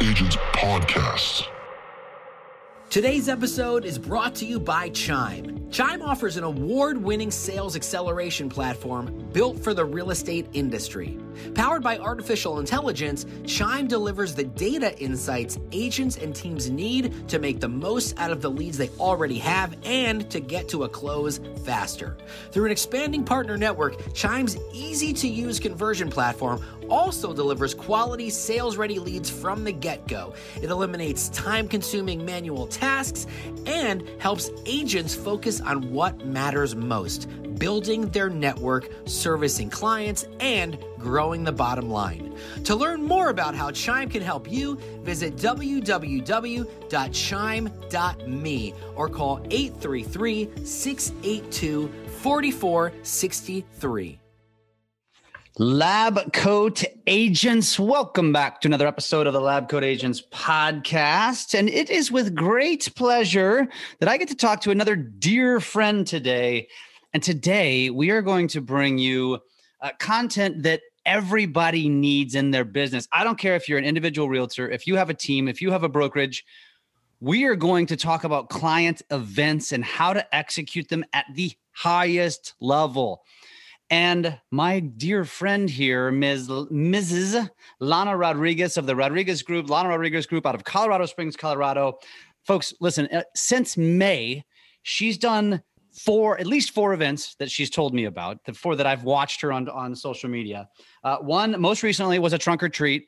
Agents Podcast. Today's episode is brought to you by Chime. Chime offers an award winning sales acceleration platform built for the real estate industry. Powered by artificial intelligence, Chime delivers the data insights agents and teams need to make the most out of the leads they already have and to get to a close faster. Through an expanding partner network, Chime's easy to use conversion platform also delivers quality sales ready leads from the get go. It eliminates time consuming manual tasks and helps agents focus on what matters most building their network, servicing clients, and growing the bottom line. To learn more about how Chime can help you, visit www.chime.me or call 833 682 4463. Lab Coat Agents, welcome back to another episode of the Lab Coat Agents podcast. And it is with great pleasure that I get to talk to another dear friend today. And today we are going to bring you uh, content that everybody needs in their business. I don't care if you're an individual realtor, if you have a team, if you have a brokerage, we are going to talk about client events and how to execute them at the highest level. And my dear friend here, Ms. Mrs. Lana Rodriguez of the Rodriguez Group, Lana Rodriguez Group out of Colorado Springs, Colorado. Folks, listen, uh, since May, she's done four, at least four events that she's told me about, the four that I've watched her on, on social media. Uh, one, most recently, was a trunk or treat.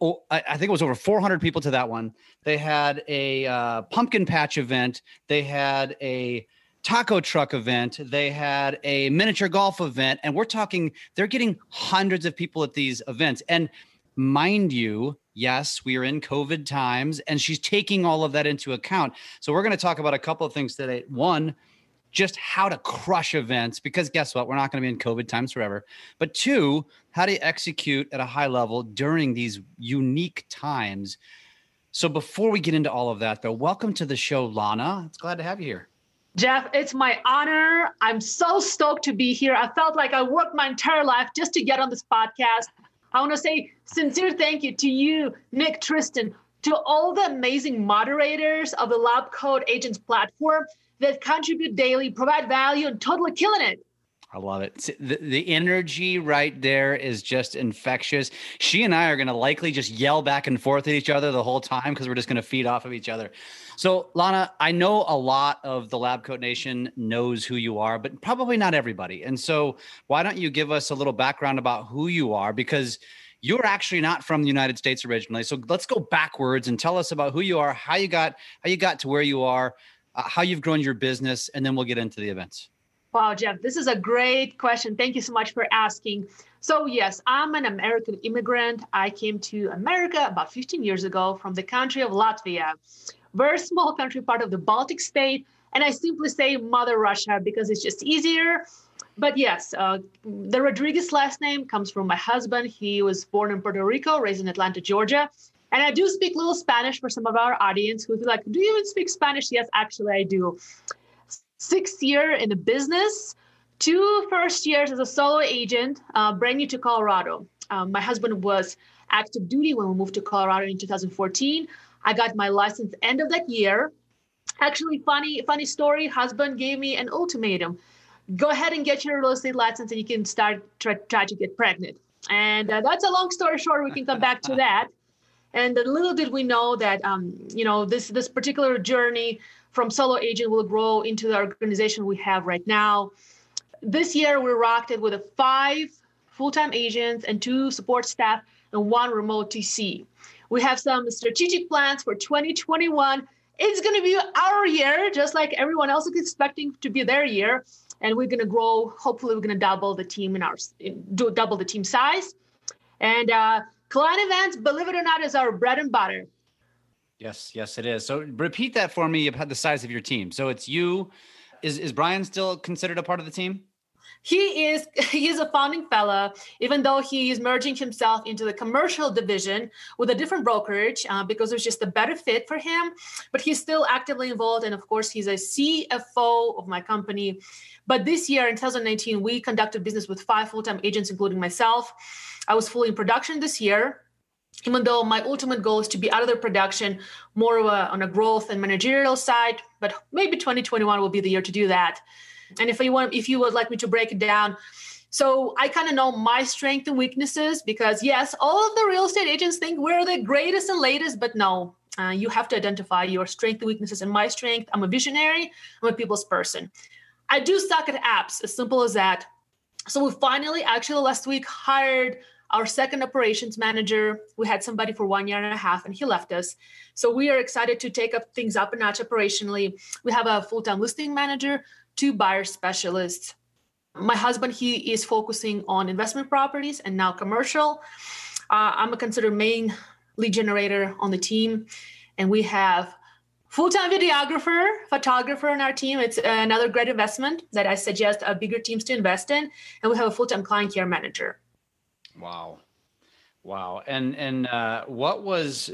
Oh, I, I think it was over 400 people to that one. They had a uh, pumpkin patch event. They had a taco truck event. They had a miniature golf event. And we're talking, they're getting hundreds of people at these events. And mind you, yes, we are in COVID times, and she's taking all of that into account. So we're going to talk about a couple of things today. One, just how to crush events because guess what? We're not going to be in COVID times forever. But two, how to execute at a high level during these unique times. So before we get into all of that, though, welcome to the show, Lana. It's glad to have you here. Jeff, it's my honor. I'm so stoked to be here. I felt like I worked my entire life just to get on this podcast. I want to say sincere thank you to you, Nick Tristan, to all the amazing moderators of the Lab Coat Agents platform that contribute daily, provide value, and totally killing it. I love it. The, the energy right there is just infectious. She and I are going to likely just yell back and forth at each other the whole time because we're just going to feed off of each other. So, Lana, I know a lot of the Lab Coat Nation knows who you are, but probably not everybody. And so, why don't you give us a little background about who you are? Because you're actually not from the United States originally. So let's go backwards and tell us about who you are, how you got how you got to where you are, uh, how you've grown your business, and then we'll get into the events. Wow, Jeff, this is a great question. Thank you so much for asking. So, yes, I'm an American immigrant. I came to America about 15 years ago from the country of Latvia, very small country, part of the Baltic state. And I simply say Mother Russia because it's just easier. But yes, uh, the Rodriguez last name comes from my husband. He was born in Puerto Rico, raised in Atlanta, Georgia. And I do speak a little Spanish for some of our audience who who's like, Do you even speak Spanish? Yes, actually, I do sixth year in the business, two first years as a solo agent, uh, brand new to Colorado. Um, my husband was active duty when we moved to Colorado in 2014. I got my license end of that year. Actually, funny funny story. Husband gave me an ultimatum: go ahead and get your real estate license, and you can start try, try to get pregnant. And uh, that's a long story short. We can come back to that. And little did we know that um, you know this this particular journey from solo agent will grow into the organization we have right now. This year, we rocked it with a five full-time agents and two support staff and one remote TC. We have some strategic plans for 2021. It's going to be our year, just like everyone else is expecting to be their year. And we're going to grow. Hopefully, we're going to double the team in our do double the team size. And uh, client events, believe it or not, is our bread and butter. Yes, yes, it is. So repeat that for me. Had the size of your team. So it's you. Is is Brian still considered a part of the team? He is he is a founding fellow, even though he is merging himself into the commercial division with a different brokerage uh, because it was just a better fit for him. But he's still actively involved, and of course, he's a CFO of my company. But this year in 2019, we conducted business with five full-time agents, including myself. I was fully in production this year even though my ultimate goal is to be out of the production more of a, on a growth and managerial side but maybe 2021 will be the year to do that. And if you want if you would like me to break it down so i kind of know my strengths and weaknesses because yes all of the real estate agents think we're the greatest and latest but no uh, you have to identify your strengths and weaknesses. And my strength i'm a visionary i'm a people's person. I do suck at apps as simple as that. So we finally actually last week hired our second operations manager we had somebody for one year and a half and he left us. So we are excited to take up things up a notch operationally. We have a full-time listing manager two buyer specialists. My husband he is focusing on investment properties and now commercial. Uh, i'm a considered main lead generator on the team and we have full-time videographer photographer on our team. It's another great investment that i suggest bigger teams to invest in and we have a full-time client care manager Wow. Wow. And and uh, what was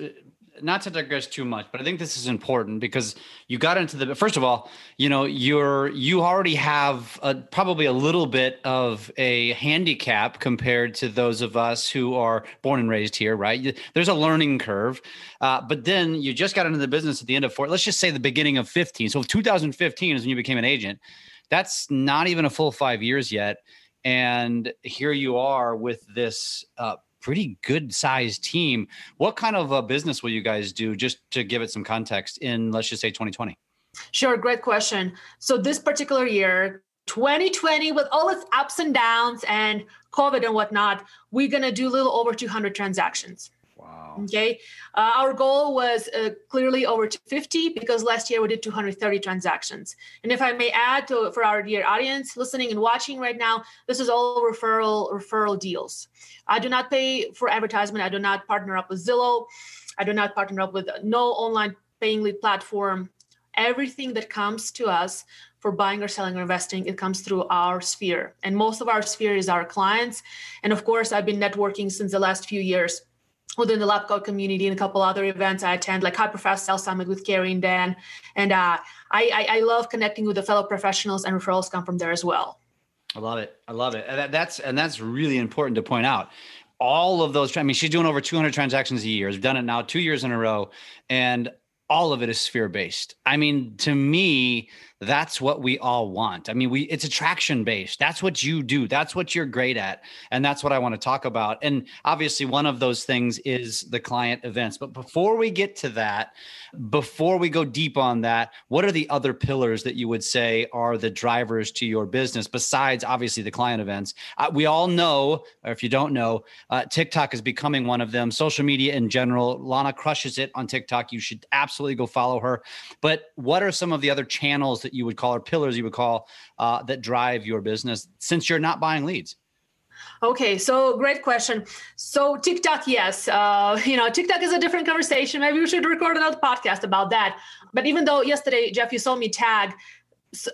not to digress too much, but I think this is important because you got into the first of all, you know, you're you already have a, probably a little bit of a handicap compared to those of us who are born and raised here, right? There's a learning curve, uh, but then you just got into the business at the end of four. Let's just say the beginning of 15. So 2015 is when you became an agent. That's not even a full five years yet and here you are with this uh, pretty good sized team. What kind of a business will you guys do, just to give it some context, in let's just say 2020? Sure, great question. So, this particular year, 2020, with all its ups and downs and COVID and whatnot, we're going to do a little over 200 transactions. Okay. Uh, our goal was uh, clearly over 250 because last year we did 230 transactions. And if I may add to for our dear audience listening and watching right now, this is all referral referral deals. I do not pay for advertisement. I do not partner up with Zillow. I do not partner up with no online paying lead platform. Everything that comes to us for buying or selling or investing, it comes through our sphere. And most of our sphere is our clients. And of course, I've been networking since the last few years within the lab coat community and a couple other events I attend, like Hyperfast Sales Summit with Carrie and Dan. And uh, I, I, I, love connecting with the fellow professionals, and referrals come from there as well. I love it. I love it. And that's and that's really important to point out. All of those. I mean, she's doing over 200 transactions a year. Has done it now two years in a row, and all of it is sphere based. I mean, to me, that's what we all want. I mean, we it's attraction based. That's what you do. That's what you're great at. And that's what I want to talk about. And obviously one of those things is the client events. But before we get to that, before we go deep on that, what are the other pillars that you would say are the drivers to your business besides obviously the client events? Uh, we all know, or if you don't know, uh, TikTok is becoming one of them. Social media in general, Lana crushes it on TikTok. You should absolutely go follow her. But what are some of the other channels you would call or pillars you would call uh, that drive your business since you're not buying leads? Okay, so great question. So TikTok, yes, uh, you know TikTok is a different conversation. Maybe we should record another podcast about that. But even though yesterday, Jeff, you saw me tag,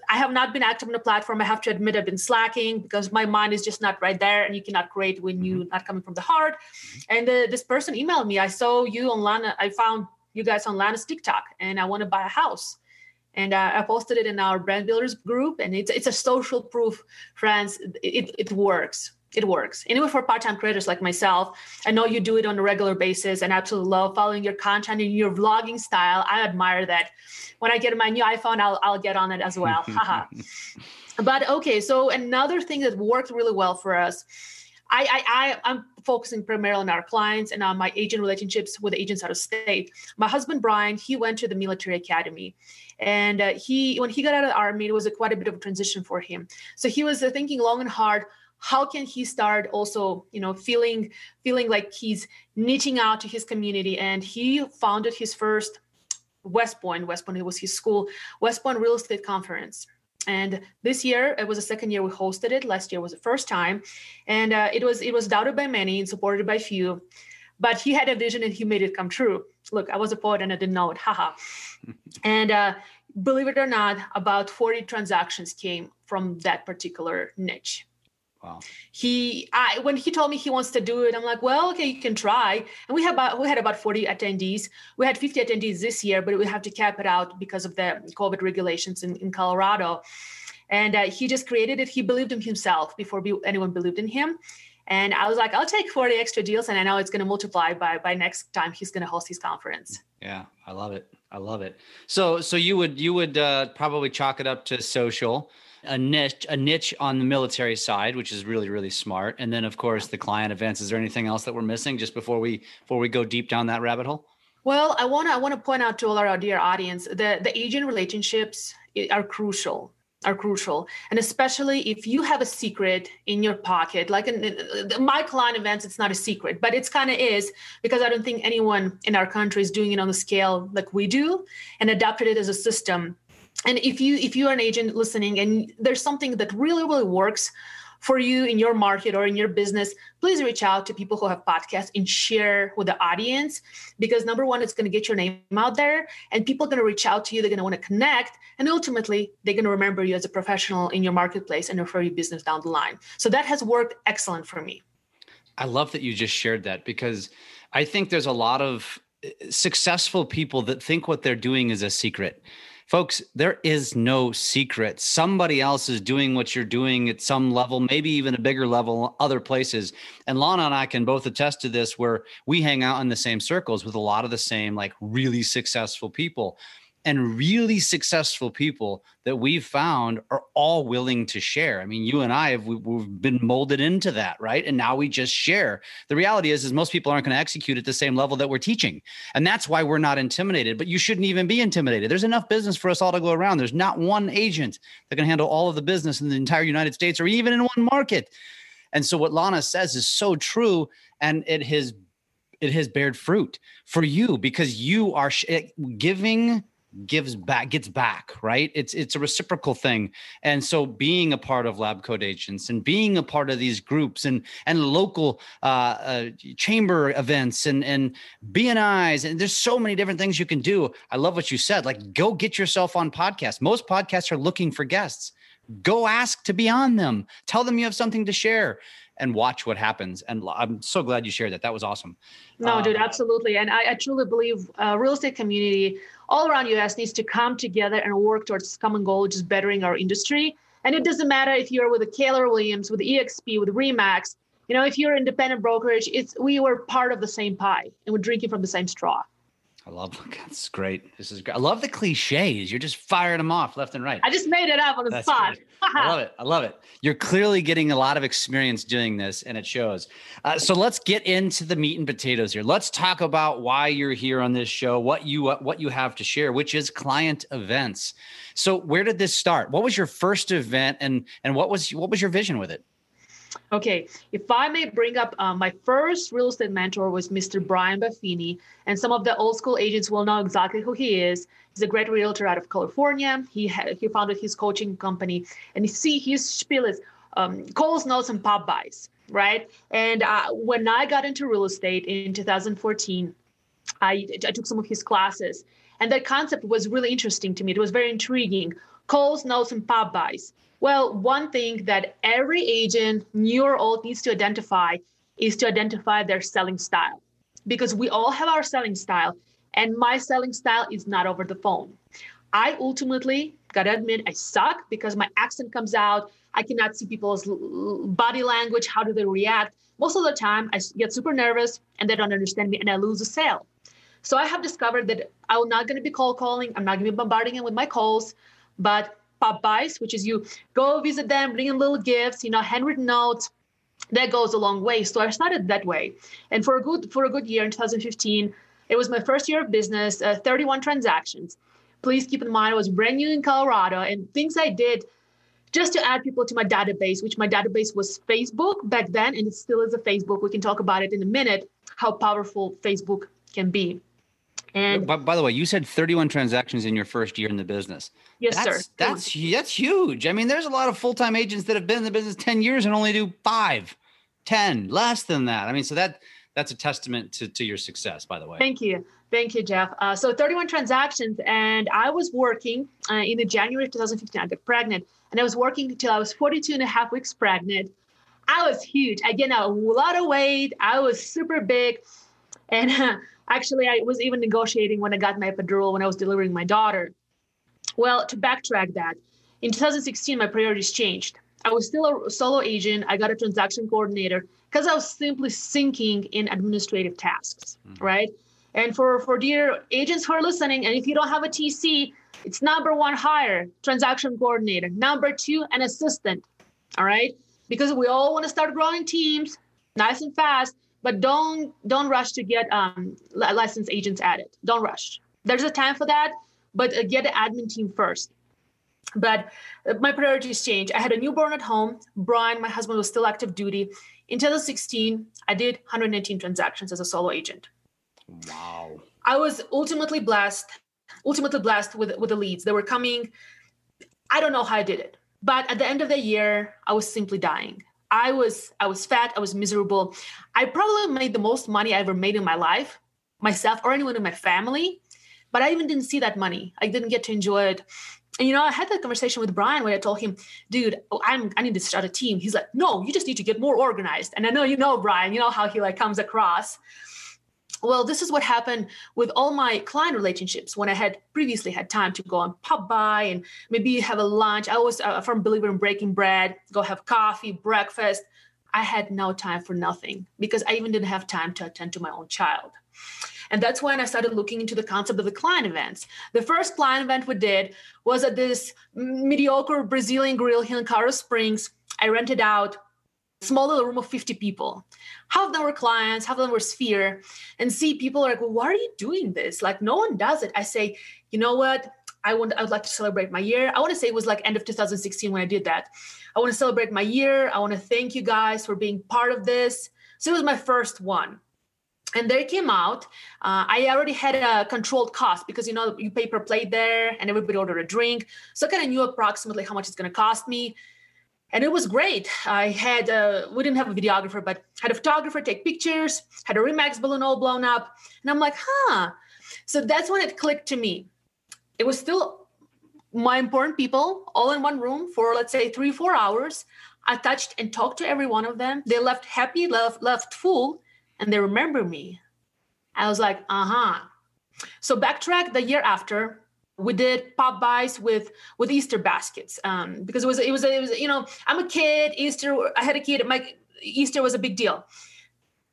I have not been active on the platform. I have to admit I've been slacking because my mind is just not right there, and you cannot create when you're mm-hmm. not coming from the heart. Mm-hmm. And uh, this person emailed me. I saw you on Lana. I found you guys on Lana's TikTok, and I want to buy a house and uh, I posted it in our brand builders group, and it's it's a social proof, friends. It it works. It works. Anyway, for part-time creators like myself, I know you do it on a regular basis, and I absolutely love following your content and your vlogging style. I admire that. When I get my new iPhone, I'll I'll get on it as well. But okay, so another thing that worked really well for us I, I, I am focusing primarily on our clients and on my agent relationships with agents out of state. My husband Brian, he went to the military academy, and uh, he when he got out of the army, it was a, quite a bit of a transition for him. So he was uh, thinking long and hard. How can he start also, you know, feeling feeling like he's niching out to his community? And he founded his first West Point. West Point was his school, West Point Real Estate Conference and this year it was the second year we hosted it. Last year was the first time. And uh, it was it was doubted by many and supported by few but he had a vision and he made it come true. Look i was a poet and i didn't know it. Haha. And uh, believe it or not about 40 transactions came from that particular niche Wow. He, I, when he told me he wants to do it, I'm like, well, okay, you can try. And we have about, we had about 40 attendees. We had 50 attendees this year, but we have to cap it out because of the COVID regulations in, in Colorado. and uh, he just created it. He believed in himself before be- anyone believed in him. And I was like, I'll take 40 extra deals, and I know it's going to multiply by by next time he's going to host his conference. Yeah, I love it. I love it. So so you would you would uh, probably chalk it up to social, a niche a niche on the military side, which is really really smart, and then of course the client events. Is there anything else that we're missing just before we before we go deep down that rabbit hole? Well, I want to I want to point out to all our dear audience the the agent relationships eh, are crucial are crucial and especially if you have a secret in your pocket like in, my client events it's not a secret but it's kind of is because i don't think anyone in our country is doing it on the scale like we do and adapted it as a system and if you if you are an agent listening and there's something that really really works for you in your market or in your business, please reach out to people who have podcasts and share with the audience because number one, it's going to get your name out there and people are going to reach out to you. They're going to want to connect and ultimately they're going to remember you as a professional in your marketplace and refer your business down the line. So that has worked excellent for me. I love that you just shared that because I think there's a lot of eh, successful people that think what they're doing is a secret folks, there is no secret. Somebody else is doing what you're doing at some level, maybe even a bigger level, other places. And Lana and I can both attest to this, where we hang out in the same circles with a lot of the same, like really successful people and really successful people that we've found are all willing to share. I mean, you and I have we've been molded into that, right? And now we just share. The reality is, is most people aren't going to execute at the same level that we're teaching, and that's why we're not intimidated. But you shouldn't even be intimidated. There's enough business for us all to go around. There's not one agent that can handle all of the business in the entire United States or even in one market. And so, what Lana says is so true, and it has it has bared fruit for you because you are sh- giving gives back gets back right? It's it's a reciprocal thing. And so being a part of Lab Coat Agents and being a part of these groups and and local uh, uh, chamber events and and bnis and there's so many different things you can do. I love what you said like go get yourself on podcasts. Most podcasts are looking for guests. Go ask to be on them. Tell them you have something to share and watch what happens. And I'm so glad you shared that. That was awesome. No, um, dude, absolutely. And I, I truly believe uh, real estate community all around us needs to come together and work towards common goal, which is bettering our industry. And it doesn't matter if you're with a Keller Williams, with EXP, with Remax. You know, if you're independent brokerage, it's we were part of the same pie and we're drinking from the same straw. I love that's great. This is great. I love the cliches. You're just firing them off left and right. I just made it up on the that's spot. I love it. I love it. You're clearly getting a lot of experience doing this, and it shows. Uh, so let's get into the meat and potatoes here. Let's talk about why you're here on this show, what you uh, what you have to share, which is client events. So where did this start? What was your first event, and and what was what was your vision with it? Okay, if I may bring up um, my first real estate mentor was Mr. Brian Buffini, and some of the old school agents will know exactly who he is. He's a great realtor out of California. He had, he founded his coaching company, and you see his spiel is um, calls, notes, and pop bys, right? And uh, when I got into real estate in 2014, I, I took some of his classes, and that concept was really interesting to me. It was very intriguing. Calls, notes, and pop bys well, one thing that every agent, new or old, needs to identify is to identify their selling style because we all have our selling style. And my selling style is not over the phone. I ultimately gotta admit I suck because my accent comes out. I cannot see people's body language. How do they react? Most of the time, I get super nervous and they don't understand me and I lose a sale. So I have discovered that I'm not to be cold calling. I'm not to be bombarding them with my calls, but pop bys, which is you go visit them, bring in little gifts, you know, handwritten notes. That goes a long way. So I started that way, and for a good for a good year in 2015, it was my first year of business. Uh, 31 transactions. Please keep in mind, I was brand new in Colorado, and things I did just to add people to my database, which my database was Facebook back then, and it still is a Facebook. We can talk about it in a minute, how powerful Facebook can be. And by, by, the way, you said 31 transactions in your first year in the business. Yes, that's, sir. That's that's huge. I mean, there's a lot of full-time agents that have been in the business 10 years and only do five, 10, less than that. I mean, so that that's a testament to, to your success, by the way. Thank you. Thank you, Jeff. Uh, so 31 transactions, and I was working uh, in the January of 2015. I got pregnant, and I was working until I was 42 and a half weeks pregnant. I was huge. I gained a lot of weight. I was super big, and uh, Actually, I was even negotiating when I got my epidural when I was delivering my daughter. Well, to backtrack that, In 2016, my priorities changed. I was still a solo agent. I got a transaction coordinator because I was simply sinking in administrative tasks, mm-hmm. right? And for for dear agents who are listening, and if you don't have a TC, it's number one hire, transaction coordinator. Number two, an assistant. All right, because we all want to start growing teams nice and fast, but don't don't rush to get um, licensed agents added. Don't rush. There's a time for that, but uh, get an admin team first. But uh, my priorities changed. I had a newborn at home. Brian, my husband, was still active duty. In 2016, I did 118 transactions as a solo agent. Wow. I was ultimately blessed, ultimately blessed with, with the leads. They were coming. I don't know how I did it. But at the end of the year, I was simply dying. I was I was fat, I was miserable. I probably made the most money I ever made in my life, myself or anyone in my family, but I even didn't see that money. I didn't get to enjoy it. And you know, I had that conversation with Brian where I told him, dude, oh, I'm I need to start a team. He's like, no, you just need to get more organized. And I know you know Brian, you know how he like comes across well this is what happened with all my client relationships when i had previously had time to go and pop by and maybe have a lunch i was uh, a firm believer in breaking bread go have coffee breakfast i had no time for nothing because i even didn't have time to attend to my own child and that's when I started looking into the concept of the client events. The first client event we did was at this mediocre Brazilian grill here in Colorado Springs. I rented out small little room of 50 people. Half of them were clients, half of them were sphere, and see people are like, well, why are you doing this? Like no one does it. I say, you know what? I want I would like to celebrate my year. I want to say it was like end of 2016 when I did that. I want to celebrate my year. I want to thank you guys for being part of this. So it was my first one. And there came out. Uh, I already had a controlled cost because you know you pay per plate there, and everybody ordered a drink. So I kind of knew approximately how much it's going to cost me and it was great. I had a, we didn't have a videographer, but had a photographer take pictures, had a Remax balloon all blown up, and I'm like, huh. So that's when it clicked to me. It was still my important people all in one room for let's say three four hours. I touched and talked to every one of them. They left happy, left left full, and they remember me. I was like, uh huh. So backtrack the year after we did pop bys with with easter baskets um, because it was it was it was you know i'm a kid easter i had a kid my easter was a big deal.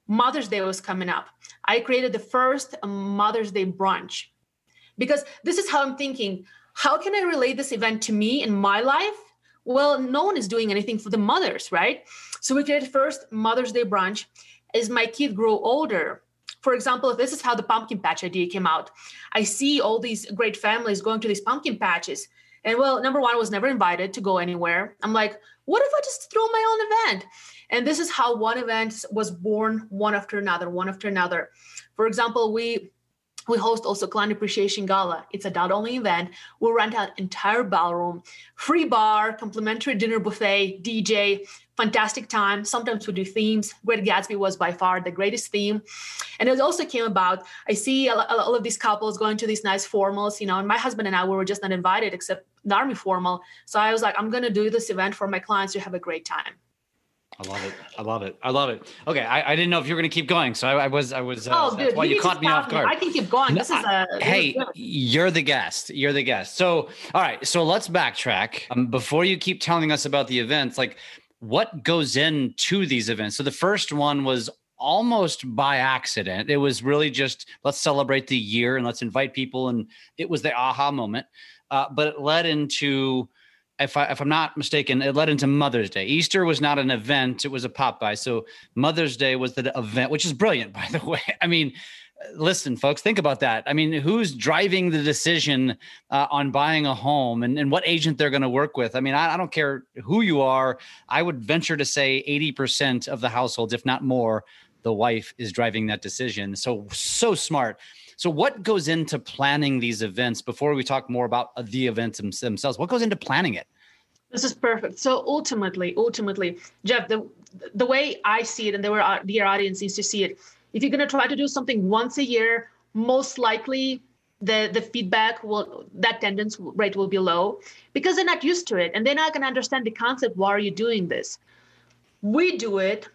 Mother's day was coming up. I created the first mother's day brunch because this is how i'm thinking how can i relate this event to me in my life? Well no one is doing anything for the mothers right? So we created first mother's day brunch. As my kid grew older for example, this is how the pumpkin patch idea came out. I see all these great families going to these pumpkin patches. And well, number one, I was never invited to go anywhere. I'm like, what if I just throw my own event? And this is how one event was born one after another, one after another. For example, we we host also client appreciation gala it's a adult only event we'll rent out entire ballroom free bar complimentary dinner buffet dj fantastic time sometimes we do themes great gatsby was by far the greatest theme and it also came about i see all of these couples going to these nice formals you know and my husband and i we were just not invited except the army formal so i was like i'm going to do this event for my clients to have a great time I love it. I love it. I love it. Okay, I, I didn't know if you were going to keep going, so I, I was. I was. Uh, oh, dude, why you, you caught me off guard. Me. I can keep going. This is a. hey, you're the guest. You're the guest. So, all right. So let's backtrack. Um, before you keep telling us about the events, like what goes into these events. So the first one was almost by accident. It was really just let's celebrate the year and let's invite people, and it was the aha moment. Uh, but it led into if, I, if I'm not mistaken, it led into Mother's Day. Easter was not an event; it was a pop by. So Mother's Day was the event, which is brilliant, by the way. I mean, listen, folks, think about that. I mean, who's driving the decision uh, on buying a home and, and what agent they're going to work with? I mean, I, I, don't care who you are. I would venture to say 80% of the households, if not more, the wife is driving that decision. So, so smart. So, what goes into planning these events before we talk more about the events themselves? What goes into planning it? This is perfect. So ultimately, ultimately, Jeff, the the way I see it, and the way our dear audience needs to see it, if you're going to try to do something once a year, most likely the the feedback will that attendance rate will be low because they're not used to it and they're not going to understand the concept. Why are you doing this? We do it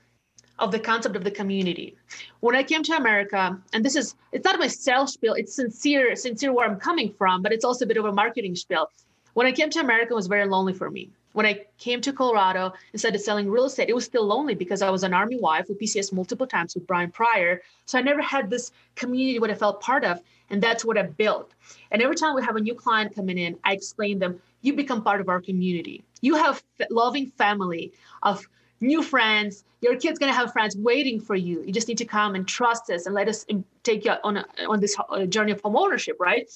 of the concept of the community. When I came to America, and this is it's not my sales spiel, it's sincere, sincere where I'm coming from, but it's also a bit of a marketing spiel When I came to America, it was very lonely for me. When I came to Colorado and started selling real estate, it was still lonely because I was an army wife with PCS multiple times with Brian Pryor. So I never had this community what I felt part of. And that's what I built. And every time we have a new client coming in, I explain them, you become part of our community. You have loving family of new friends. Your kid's gonna have friends waiting for you. You just need to come and trust us and let us take you on a, on this uh, journey of home ownership, right?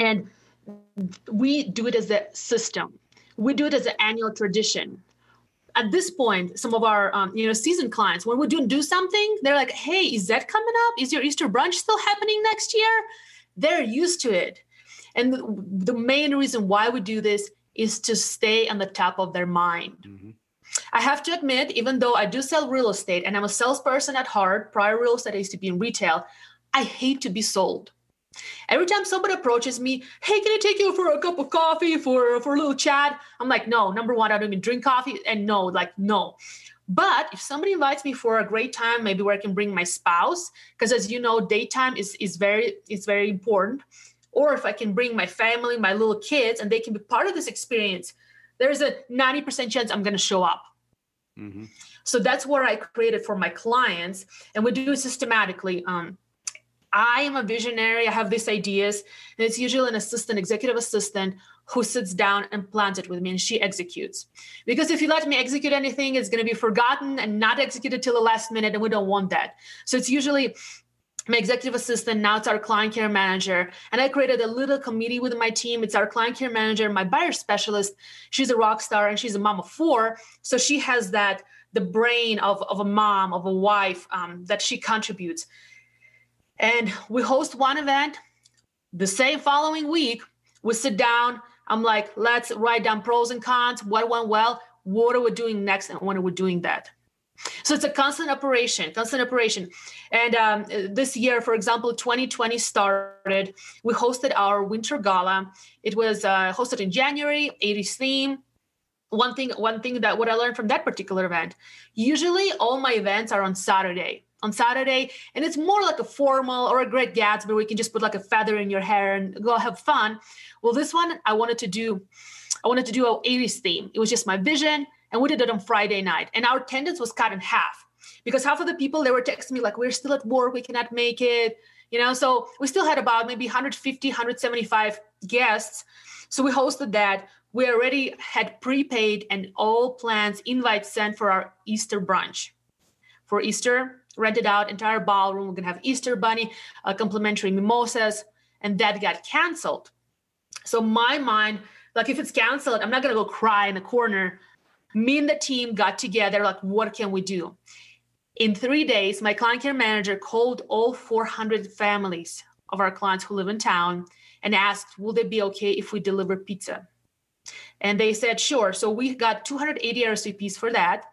And we do it as a system. We do it as an annual tradition. At this point, some of our um, you know seasoned clients, when we do do something, they're like, "Hey, is that coming up? Is your Easter brunch still happening next year?" They're used to it, and the, the main reason why we do this is to stay on the top of their mind. Mm-hmm. I have to admit, even though I do sell real estate and I'm a salesperson at heart, prior real estate I used to be in retail, I hate to be sold. Every time somebody approaches me, hey, can I take you for a cup of coffee for, for a little chat? I'm like, no, number one, I don't even drink coffee. And no, like, no. But if somebody invites me for a great time, maybe where I can bring my spouse, because as you know, daytime is, is very is very important. Or if I can bring my family, my little kids, and they can be part of this experience, there's a 90% chance I'm gonna show up. Mm-hmm. So that's what I created for my clients. And we do it systematically. Um, I am a visionary. I have these ideas, and it's usually an assistant, executive assistant, who sits down and plans it with me, and she executes. Because if you let me execute anything, it's going to be forgotten and not executed till the last minute, and we don't want that. So it's usually my executive assistant now it's our client care manager and i created a little committee with my team it's our client care manager my buyer specialist she's a rock star and she's a mom of four so she has that the brain of, of a mom of a wife um, that she contributes and we host one event. The same following week, we sit down. I'm like, let's write down pros and cons, what went well, what are we doing next, and when are we doing that? So it's a constant operation, constant operation. And um, this year, for example, 2020 started. We hosted our winter gala. It was uh, hosted in January, 80s theme. One thing, one thing that what I learned from that particular event. Usually, all my events are on Saturday on Saturday, and it's more like a formal or a great Gatsby where you can just put like a feather in your hair and go have fun. Well, this one I wanted to do, I wanted to do a 80s theme. It was just my vision, and we did it on Friday night, and our attendance was cut in half because half of the people they were texting me like, "We're still at work, we cannot make it," you know. So we still had about maybe 150, 175 guests. So we hosted that. We already had prepaid and all plans, invites sent for our Easter brunch. For Easter, rented out entire ballroom. We're gonna have Easter bunny, uh, complimentary mimosas, and that got canceled. So my mind, like if it's canceled, I'm not gonna go cry in the corner. Me and the team got together, like, what can we do? In three days, my client care manager called all 400 families of our clients who live in town and asked, will they be okay if we deliver pizza? And they said, sure. So we got 280 RSVPs for that.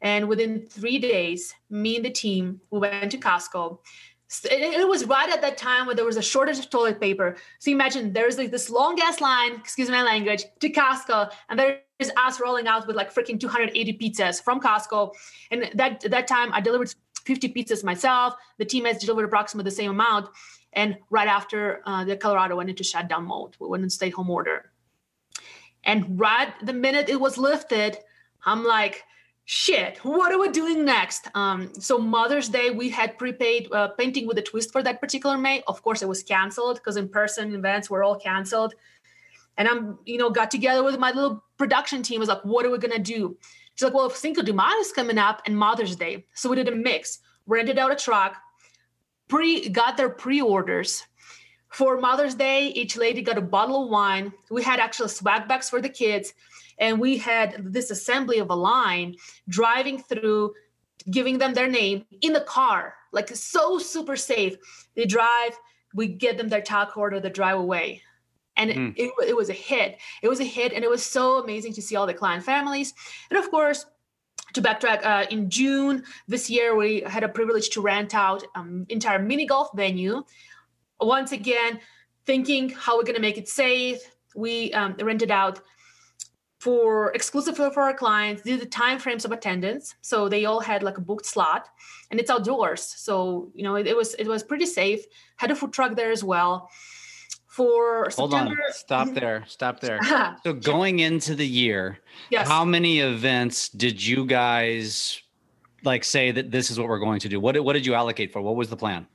And within three days, me and the team, we went to Costco. It was right at that time where there was a shortage of toilet paper. So imagine there's like this long ass line, excuse my language, to Costco, and there's us rolling out with like freaking 280 pizzas from Costco. And that that time I delivered 50 pizzas myself. The team has delivered approximately the same amount. And right after uh, the Colorado went into shutdown mode, we went in stay home order. And right the minute it was lifted, I'm like, shit what are we doing next? Um, so mother's day we had prepaid uh, painting with a twist for that particular may. Of course it was canceled because in-person events were all canceled. And i'm you know got together with my little production team. Was like what are we gonna do? She's like well cinco de mayo is coming up and mother's day. So we did a mix. Rented out a truck pre got their pre-orders. For mother's day each lady got a bottle of wine. We had actual swag bags for the kids and we had this assembly of a line driving through giving them their name in the car like so super safe. They drive we get them their taco order they drive away and mm. it, it was a hit. It was a hit and it was so amazing to see all the client families. And of course to backtrack uh, in june this year we had a privilege to rent out um, entire mini golf venue. Once again thinking how we're going to make it safe we um, rented out for exclusively for our clients did the time frames of attendance so they all had like a booked slot and it's outdoors so you know it, it, was it was pretty safe had a food truck there as well for Hold September. on. Stop there. Stop there. So going into the year, yes. how many events did you guys like say that this is what we're going to do? What did, what did you allocate for? What was the plan?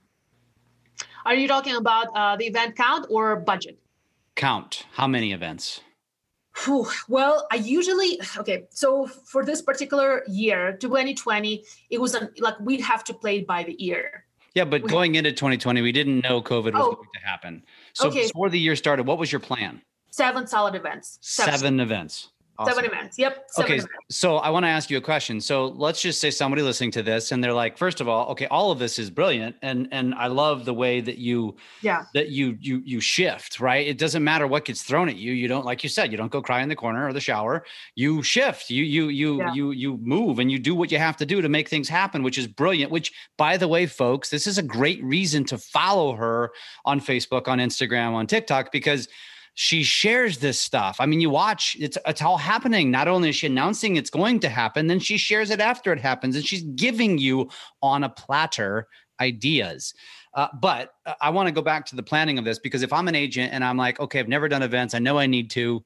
Are you talking about uh, the event count or budget? Count. How many events? Whew. Well, I usually okay. So for this particular year, 2020, it was an, like we'd have to play by the ear. Yeah, but We- going into 2020, we didn't know COVID was Oh. going to happen. So Okay. before the year started, what was your plan? Seven solid events. Seven, events. Awesome. Seven events. Yep. Seven Okay, events. so I want to ask you a question. So let's just say somebody listening to this and they're like, first of all, okay, all of this is brilliant, and and I love the way that you Yeah. that you you you shift, right? It doesn't matter what gets thrown at you. You don't like you said, you don't go cry in the corner or the shower. You shift. You you you Yeah. you you move and you do what you have to do to make things happen, which is brilliant. Which by the way, folks, this is a great reason to follow her on Facebook, on Instagram, on TikTok because she shares this stuff. I mean, you watch, it's it's all happening. Not only is she announcing it's going to happen, then she shares it after it happens, and she's giving you on a platter ideas. Uh, but uh, I want to go back to the planning of this because if I'm an agent and I'm like, okay, I've never done events, I know I need to.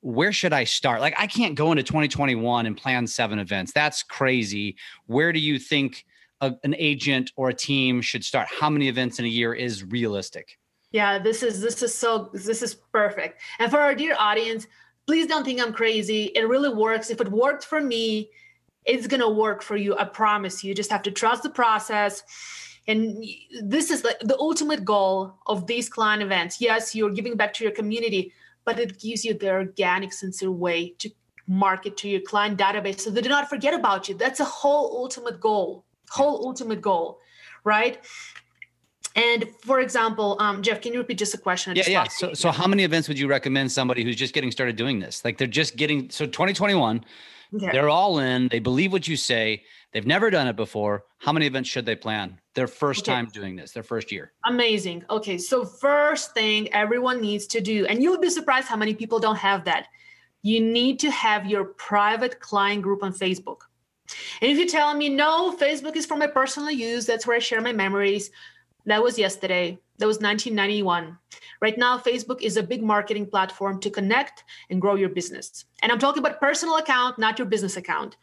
Where should I start? Like, I can't go into 2021 and plan seven events. That's crazy. Where do you think a, an agent or a team should start? How many events in a year is realistic? Yeah. This is this is so this is perfect. And for our dear audience, please don't think I'm crazy. It really works. If it worked for me, it's gonna work for you. I promise you. You just have to trust the process. And this is like the ultimate goal of these client events. Yes, you're giving back to your community, but it gives you the organic, sincere way to market to your client database so they do not forget about you. That's a whole ultimate goal, whole ultimate goal, right? And for example, um, Jeff, can you repeat just a question? I Yeah, yeah. So, so how many events would you recommend somebody who's just getting started doing this? Like they're just getting so 2021, Okay. they're all in. They believe what you say. They've never done it before. How many events should they plan? Their first Okay. time doing this, their first year. Amazing. Okay, so first thing everyone needs to do, and you'll be surprised how many people don't have that. You need to have your private client group on Facebook. And if you're telling me, no, Facebook is for my personal use, that's where I share my memories, that was yesterday. That was 1991. Right now, Facebook is a big marketing platform to connect and grow your business. And I'm talking about personal account, not your business account.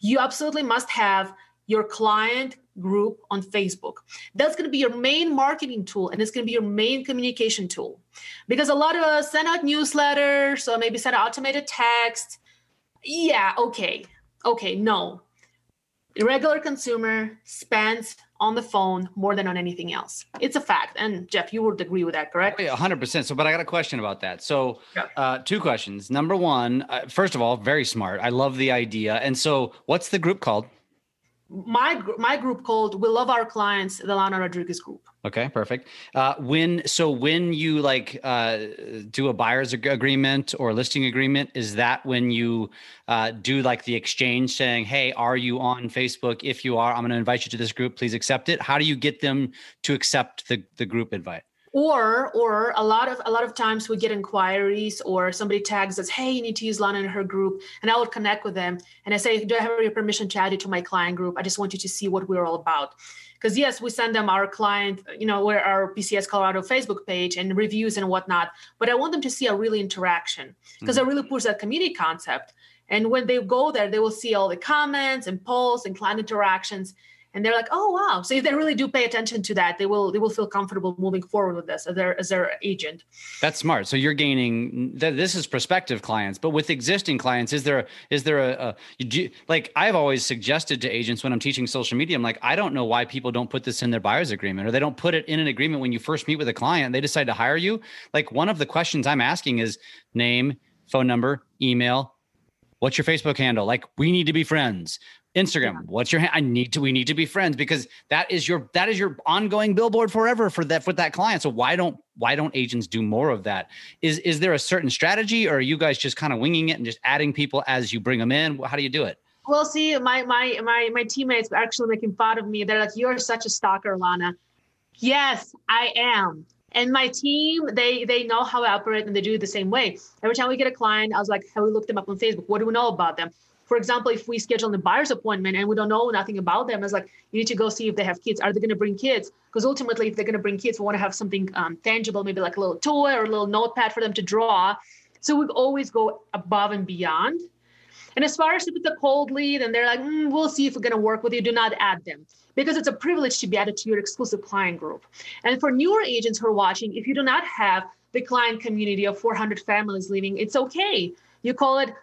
You absolutely must have your client group on Facebook. That's going to be your main marketing tool and it's going to be your main communication tool. Because a lot of us send out newsletters or maybe send out automated text. Yeah, okay. Okay, no. Regular consumer spends on the phone more than on anything else. It's a fact. And Jeff, you would agree with that, correct? Oh, Yeah, 100%. So, but I got a question about that. So, Yeah. uh, two questions. Number one, uh, first of all, very smart. I love the idea. And so, what's the group called? My my group called We Love Our Clients, the Lana Rodriguez group. Okay, perfect. Uh, when so when you like uh, do a buyer's ag- agreement or listing agreement, is that when you uh, do like the exchange, saying, "Hey, are you on Facebook? If you are, I'm going to invite you to this group. Please accept it." How do you get them to accept the the group invite? Or or a lot of a lot of times we get inquiries or somebody tags us hey you need to use lana in her group and i would connect with them and i say do i have your permission to add you to my client group? I just want you to see what we're all about. Because yes we send them our client you know where our pcs colorado facebook page and reviews and whatnot but i want them to see a mm-hmm. really interaction because i really push that community concept. And when they go there they will see all the comments and polls and client interactions and they're like, "Oh wow!" So if they really do pay attention to that, they will they will feel comfortable moving forward with this as their as their agent. That's smart. So you're gaining. Th- this is prospective clients, but with existing clients, is there is there a, a do, like I've always suggested to agents when I'm teaching social media? I'm like, I don't know why people don't put this in their buyer's agreement or they don't put it in an agreement when you first meet with a client. They decide to hire you. Like one of the questions I'm asking is name, phone number, email. What's your Facebook handle? Like we need to be friends. Instagram. What's your? Ha- I need to. We need to be friends because that is your that is your ongoing billboard forever for that for that client. So why don't why don't agents do more of that? Is is there a certain strategy, or are you guys just kind of winging it and just adding people as you bring them in? How do you do it? Well, see, my my my my teammates are actually making fun of me. They're like, "You're such a stalker, Lana." Yes, I am. And my team, they they know how I operate and they do it the same way. Every time we get a client, I was like, "Have we looked them up on Facebook? What do we know about them?" For example, if we schedule a buyer's appointment and we don't know nothing about them, it's like you need to go see if they have kids. Are they going to bring kids? Because ultimately, if they're going to bring kids, we want to have something um, tangible, maybe like a little toy or a little notepad for them to draw. So we always go above and beyond. And as far as it's a cold lead and they're like, mm, we'll see if we're going to work with you, do not add them because it's a privilege to be added to your exclusive client group. And for newer agents who are watching, if you do not have the client community of 400 families leaving, it's okay. You call it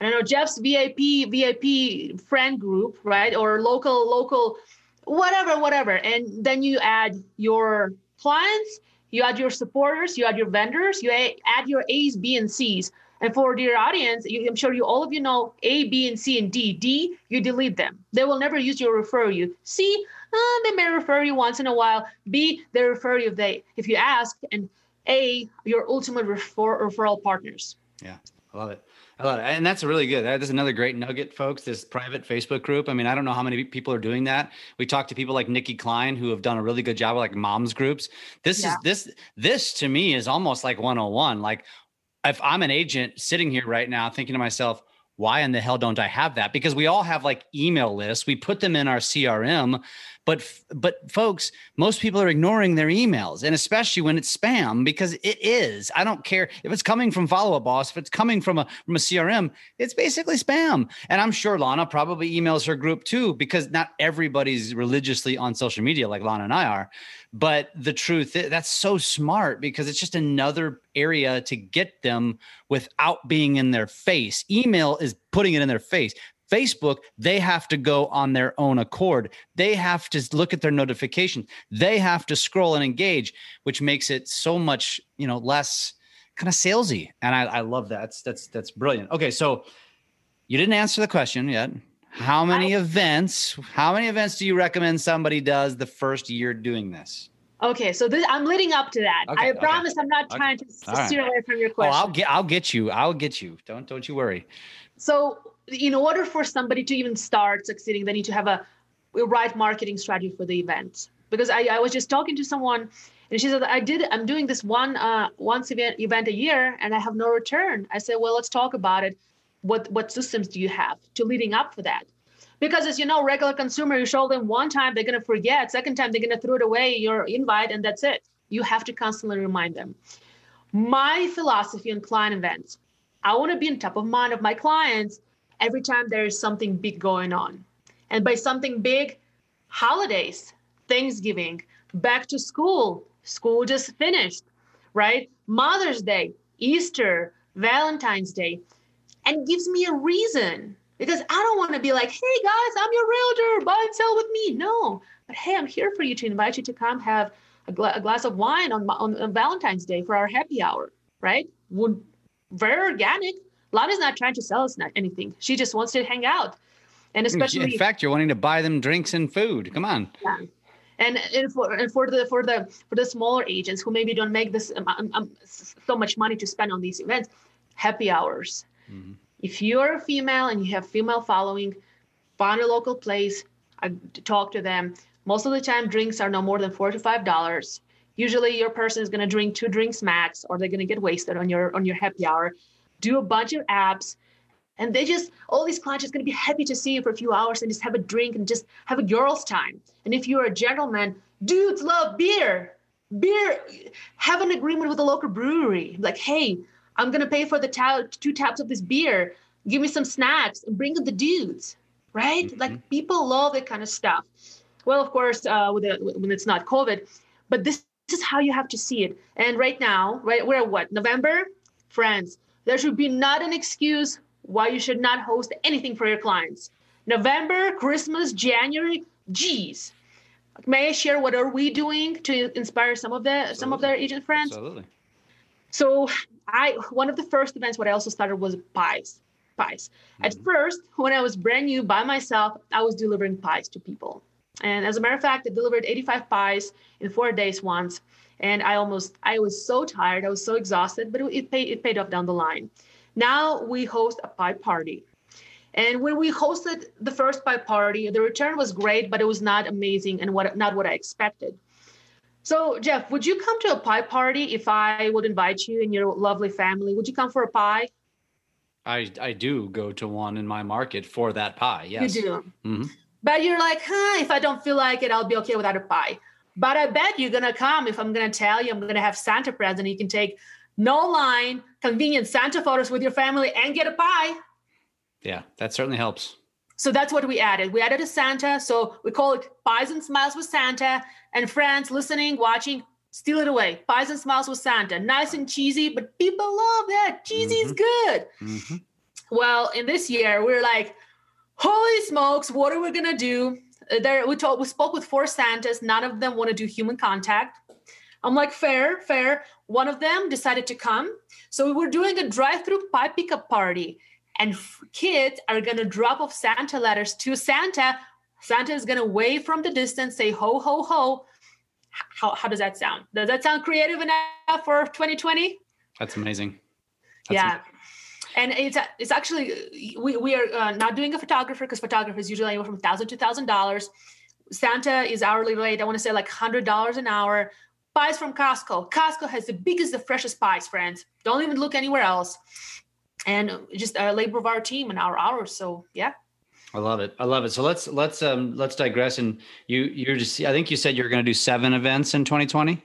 I don't know, Jeff's VIP, VIP friend group, right? Or local, local, whatever, whatever. And then you add your clients, you add your supporters, you add your vendors, you add your A's, B, and C's. And for your audience, you, I'm sure you all of you know A, B, and C, and D. D, you delete them. They will never use you or refer you. C, uh, they may refer you once in a while. B, they refer you if they if you ask. And A, your ultimate refer, referral partners. Yeah, I love it. I love it. And that's really good. That is another great nugget, folks. This private Facebook group. I mean, I don't know how many people are doing that. We talk to people like Nikki Klein who have done a really good job with like moms groups. This yeah. is this this to me is almost like 101. Like if I'm an agent sitting here right now thinking to myself, why in the hell don't I have that? Because we all have like email lists. We put them in our CRM, but but folks, most people are ignoring their emails, and especially when it's spam, because it is. I don't care if it's coming from Follow Up Boss, if it's coming from a from a CRM, it's basically spam. And I'm sure Lana probably emails her group too, because not everybody's religiously on social media like Lana and I are. But the truth that's so smart because it's just another area to get them without being in their face. Email is putting it in their face. Facebook, they have to go on their own accord. They have to look at their notifications. They have to scroll and engage, which makes it so much, you know, less kind of salesy. And I, I love that. That's that's that's brilliant. Okay, so you didn't answer the question yet. How many I, events? How many events do you recommend somebody does the first year doing this? Okay, so this, I'm leading up to that. Okay, I promise. I'm not trying okay. to right. steer away from your question. Oh, I'll get I'll get you. I'll get you. Don't don't you worry. So in order for somebody to even start succeeding, they need to have a, a right marketing strategy for the event. Because I, I was just talking to someone and she said, I did, I'm doing this one uh, once event, event a year and I have no return. I said, well, let's talk about it. What, what systems do you have to leading up for that? Because as you know, regular consumer, you show them one time, they're going to forget. Second time, they're going to throw it away, your invite, and that's it. You have to constantly remind them. My philosophy on client events, I want to be on top of mind of my clients every time there is something big going on. And by something big, holidays, Thanksgiving, back to school, school just finished, right? Mother's Day, Easter, Valentine's Day, and gives me a reason because I don't want to be like, hey guys, I'm your realtor, buy and sell with me. No, but hey, I'm here for you to invite you to come have a, gla- a glass of wine on, on, on Valentine's Day for our happy hour, right? Would very organic, Lana's not trying to sell us anything. She just wants to hang out. And especially in fact, you're wanting to buy them drinks and food. Come on. Yeah. And, and for and for the for the for the smaller agents who maybe don't make this um, um, um so much money to spend on these events, happy hours. Mm-hmm. If you're a female and you have female following, find a local place, uh, talk to them. Most of the time, drinks are no more than four to five dollars. Usually, your person is going to drink two drinks max, or they're going to get wasted on your on your happy hour do a bunch of apps and they just all these clients just going to be happy to see you for a few hours and just have a drink and just have a girls time. And if you're a gentleman dudes love beer. Beer have an agreement with a local brewery. Like hey i'm going to pay for the ta- two taps of this beer. Give me some snacks and bring the dudes right? Mm-hmm. like people love that kind of stuff. Well of course uh, when it's not covid but this, this is how you have to see it. And right now right we're what november? Friends there should be not an excuse why you should not host anything for your clients. November, Christmas, January, geez. May I share what are we doing to inspire some of the Absolutely. some of their agent friends? Absolutely. So I one of the first events what I also started was pies. Pies. Mm-hmm. At first, when I was brand new by myself, I was delivering pies to people. And as a matter of fact, I delivered 85 pies in four days once and I almost I was so tired, I was so exhausted, but it, paid it paid off down the line. Now we host a pie party. And when we hosted the first pie party, the return was great, but it was not amazing and what not what I expected. So, Jeff, would you come to a pie party if I would invite you and your lovely family? Would you come for a pie? I I do go to one in my market for that pie. Yes. You do. Mhm. But you're like, huh, if I don't feel like it, I'll be okay without a pie. But I bet you're gonna come if I'm gonna tell you I'm gonna have Santa present. You can take no line, convenient Santa photos with your family and get a pie. Yeah, that certainly helps. So that's what we added. We added a Santa. So we call it Pies and Smiles with Santa. And friends listening, watching, steal it away. Pies and Smiles with Santa. Nice and cheesy, but people love that. Cheesy is good. Mhm. Well, in this year, we're like, holy smokes, what are we gonna do? Uh, There, we told, we spoke with four Santas. None of them want to do human contact. I'm like, fair, fair. One of them decided to come, so we were doing a drive-through pie pickup party, and kids are gonna drop off Santa letters to Santa. Santa is gonna wave from the distance, say ho ho ho. How, how does that sound? Does that sound creative enough for 2020? That's amazing. That's yeah and it's it's actually we, we are uh, not doing a photographer because photographers usually anywhere from thousand to thousand dollars. Santa is hourly rate i want to say like hundred dollars an hour. Pies from costco. Costco has the biggest the freshest pies friends. Don't even look anywhere else. And just a labor of our team and our hours so yeah. I love it. I love it. So let's let's um let's digress. And you you're just I think you said you're going to do 7 events in 2020.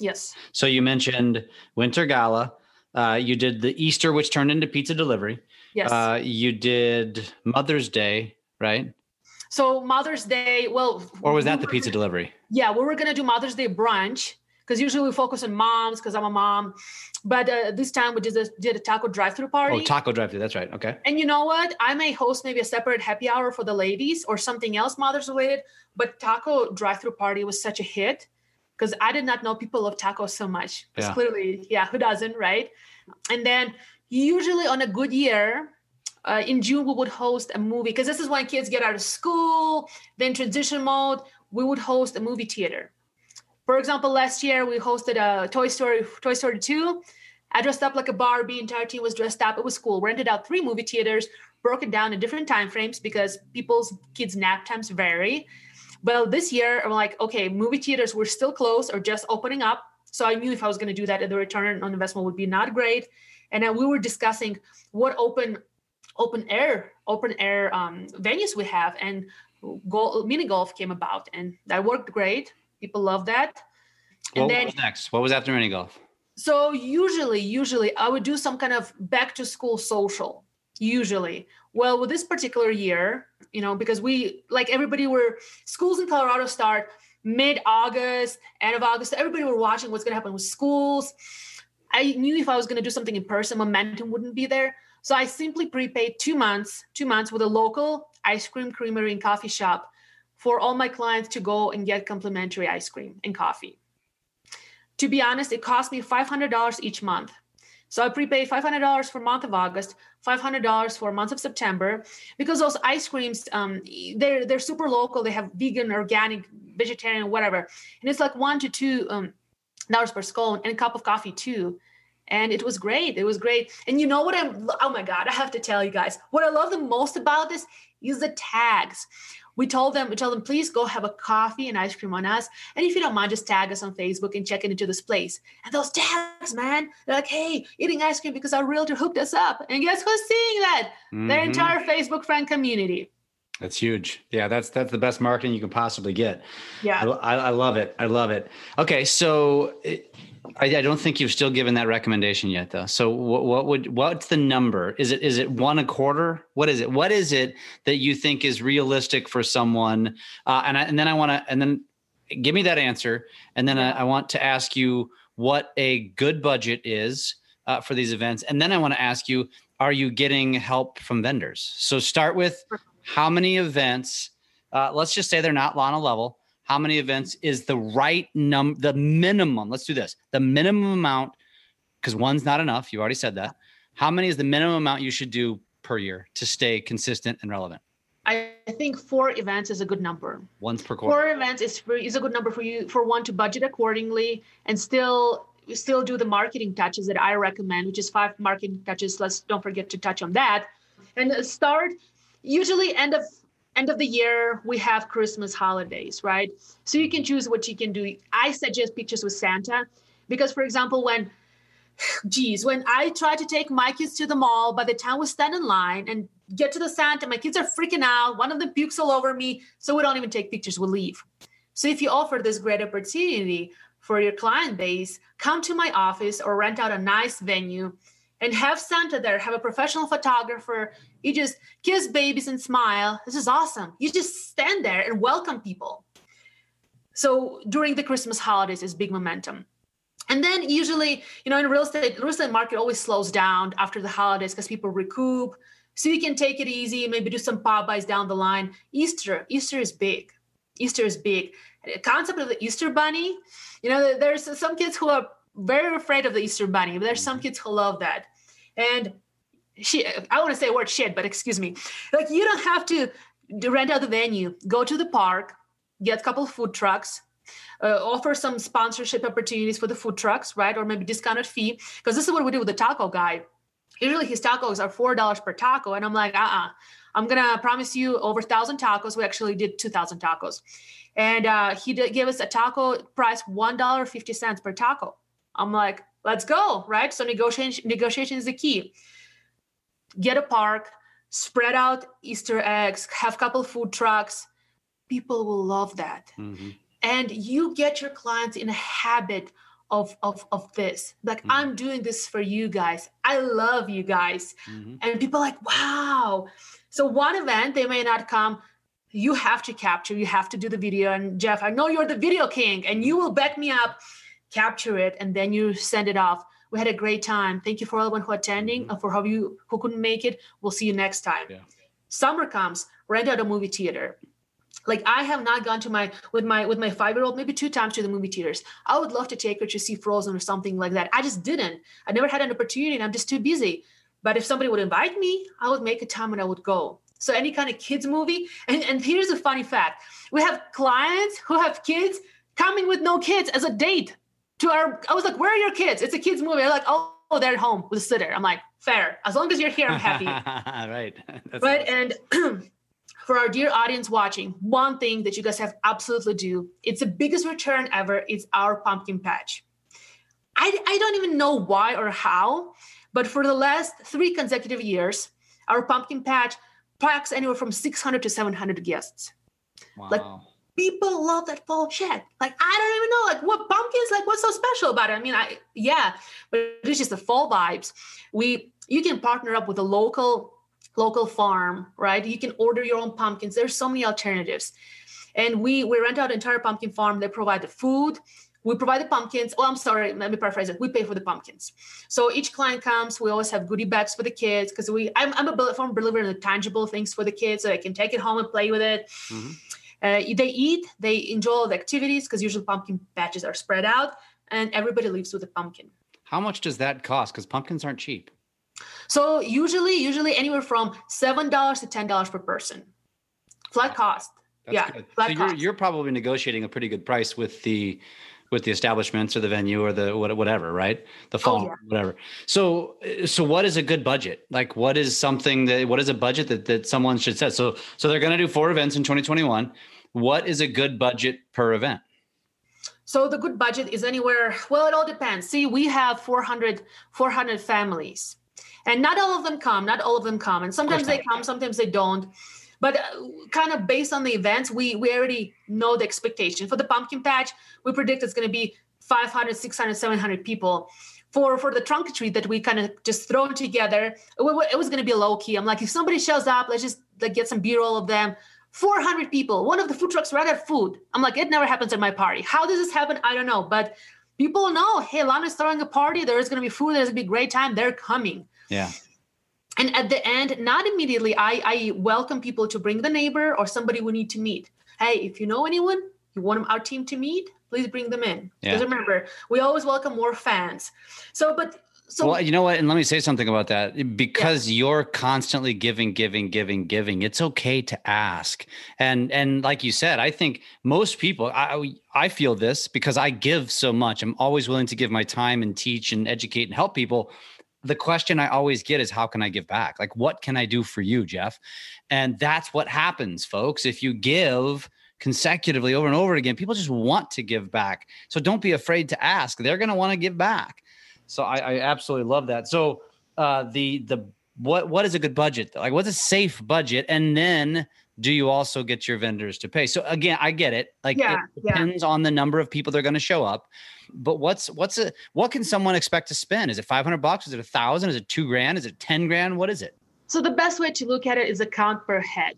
yes. So you mentioned Winter Gala, uh you did the Easter which turned into pizza delivery. yes Uh you did Mother's Day, right? so mother's day well Or was that the pizza delivery? yeah we were gonna do mother's day brunch because usually we focus on moms because i'm a mom but uh, this time we did a, did a taco drive-through party Oh, taco drive through. That's right. Okay. and you know what i may host maybe a separate happy hour for the ladies or something else mothers related but taco drive-through party was such a hit because i did not know people love tacos so much. Yeah. clearly yeah who doesn't right and then usually on a good year uh, in June, we would host a movie because this is when kids get out of school, then transition mode. We would host a movie theater. For example, last year we hosted a Toy Story, Toy Story 2. I dressed up like a Barbie. Entire team was dressed up. It was cool. Rented out three movie theaters, broke it down in different time frames because people's kids' nap times vary. Well, this year I'm like, okay, movie theaters were still closed or just opening up. So I knew if I was going to do that, the return on investment would be not great. And then we were discussing what open open air open air um, venues we have and gol- mini golf came about and that worked great people love that and What then was next? What was after mini golf? so usually usually i would do some kind of back to school social usually. Well with this particular year you know because we like everybody were schools in colorado start mid-august end of august everybody were watching what's going to happen with schools. I knew if i was going to do something in person momentum wouldn't be there. So i simply prepaid two months two months with a local ice cream creamery and coffee shop for all my clients to go and get complimentary ice cream and coffee. To be honest, it cost me $500 each month. So I prepaid $500 for month of August, $500 for month of September, because those ice creams, um, they're they're super local. They have vegan, organic, vegetarian, whatever, and it's like one to two um, dollars per scone and a cup of coffee too. And it was great. It was great. And you know what I'm? Oh my God! I have to tell you guys what I love the most about this is the tags we told them we told them please go have a coffee and ice cream on us. And if you don't mind just tag us on facebook and check into this place. And those tags man they're like hey eating ice cream because our realtor hooked us up. And guess who's seeing that? Their Mhm. entire facebook friend community That's huge. Yeah, that's that's the best marketing you can possibly get. Yeah I, I love it. I love it. Okay, so it, I, I don't think you've still given that recommendation yet, though. So what, what would what's the number? Is it is it one a quarter? What is it? What is it that you think is realistic for someone? Uh, and I, and then I want to and then give me that answer, and then I, I want to ask you what a good budget is uh, for these events, and then I want to ask you: Are you getting help from vendors? So start with how many events? Uh, let's just say they're not Lana level how many events is the right num the minimum let's do this the minimum amount because one's not enough you already said that how many is the minimum amount you should do per year to stay consistent and relevant i think four events is a good number once per quarter four events is for, is a good number for you for one to budget accordingly and still still do the marketing touches that I recommend, which is five marketing touches. Let's don't forget to touch on that. And start usually end of end of the year we have Christmas holidays, right? So you can choose what you can do. I suggest pictures with Santa because for example when geez, when I try to take my kids to the mall, by the time we stand in line and get to the Santa, my kids are freaking out. One of them pukes all over me. So we don't even take pictures, we leave. So if you offer this great opportunity for your client base, come to my office or rent out a nice venue and have Santa there, have a professional photographer. You just kiss babies and smile. This is awesome. You just stand there and welcome people. So during the Christmas holidays is big momentum. And then usually, you know, in real estate, real estate market always slows down after the holidays because people recoup. So you can take it easy, maybe do some pop bys down the line. Easter, Easter is big. Easter is big. The concept of the Easter bunny, you know, there's some kids who are very afraid of the Easter bunny, but there's some mm-hmm. kids who love that. And she, I want to say word shit, but excuse me. Like you don't have to rent out the venue. Go to the park, get a couple food trucks, uh, offer some sponsorship opportunities for the food trucks, right? Or maybe discounted fee. Because this is what we do with the taco guy. Usually his tacos are four dollars per taco, and I'm like, uh, uh-uh. I'm gonna promise you over thousand tacos. We actually did two thousand tacos, and uh, he give us a taco price one dollar fifty cents per taco. I'm like, let's go, right? So negotiation negotiation is the key. Get a park, spread out Easter eggs, have a couple food trucks. People will love that. Mm-hmm and you get your clients in a habit of of of this like mm-hmm. i'm doing this for you guys i love you guys mm-hmm. and people like wow so one event they may not come you have to capture you have to do the video and jeff i know you're the video king and you will back me up capture it and then you send it off. We had a great time. Thank you for everyone who attending mm-hmm. and for how you who couldn't make it. We'll see you next time. Yeah. summer comes rent out a movie theater. Like i have not gone to my with my with my five year old maybe two times to the movie theaters. I would love to take her to see frozen or something like that. I just didn't. I never had an opportunity and i'm just too busy. But if somebody would invite me i would make a time and i would go. So any kind of kids movie and, and here's a funny fact. We have clients who have kids coming with no kids as a date to our i was like where are your kids it's a kids movie they're like oh they're at home with a sitter i'm like fair as long as you're here i'm happy right That's but awesome. and for our dear audience watching, one thing that you guys have absolutely do, it's the biggest return ever, it's our pumpkin patch. I, I don't even know why or how, but for the last three consecutive years, our pumpkin patch packs anywhere from 600 to 700 guests. Wow. Like people love that fall shit. Like I don't even know like what pumpkins like what's so special about it. I mean, I yeah, but it's just the fall vibes. We you can partner up with a local local farm, right? You can order your own pumpkins. There's so many alternatives. And we we rent out entire pumpkin farm. They provide the food. We provide the pumpkins. Oh, I'm sorry. Let me paraphrase it. We pay for the pumpkins. So each client comes. We always have goodie bags for the kids because we. I'm, I'm a firm believer in the tangible things for the kids, so they can take it home and play with it. Mm-hmm. Uh, they eat. They enjoy all the activities because usually pumpkin patches are spread out, and everybody leaves with a pumpkin. How much does that cost? Because pumpkins aren't cheap. So usually, usually anywhere from seven dollars to ten dollars per person, flat cost. That's yeah, good. so you're you're probably negotiating a pretty good price with the with the establishments or the venue or the whatever, right? The farm, oh, yeah. whatever. So, so what is a good budget? Like, what is something that what is a budget that that someone should set? So, so they're going to do four events in 2021. What is a good budget per event? So the good budget is anywhere. Well, it all depends. See, we have 400 400 families and not all of them come not all of them come and sometimes they come sometimes they don't but uh, kind of based on the events we we already know the expectation. For the pumpkin patch we predict it's going to be 500 600 700 people. For for the trunk tree that we kind of just thrown together it, it was going to be low key i'm like if somebody shows up let's just like get some b-roll of them. 400 people one of the food trucks ran out of food. I'm like it never happens at my party. How does this happen? I don't know. But people know hey lana's throwing a party. There's going to be food. There's going to be great time. They're coming. Yeah. And at the end, not immediately, I, I welcome people to bring the neighbor or somebody we need to meet. Hey, if you know anyone you want our team to meet, please bring them in. Yeah. Because remember, we always welcome more fans. So, but so well, you know what? And let me say something about that. Because yeah. you're constantly giving, giving, giving, giving, it's okay to ask. And and like you said, I think most people, I I feel this because I give so much. I'm always willing to give my time and teach and educate and help people the question I always get is how can I give back? Like what can I do for you, Jeff? And that's what happens, folks. If you give consecutively over and over again, people just want to give back. So don't be afraid to ask. They're going to want to give back. So I, I absolutely love that. So uh, the the what what is a good budget? Like what's a safe budget? And then do you also get your vendors to pay? So again, I get it. Like Yeah, it yeah. depends on the number of people they're going to show up. But what's what's a what can someone expect to spend? Is it 500 bucks? Is it a thousand? Is it two grand? Is it 10 grand? What is it? So the best way to look at it is a count per head.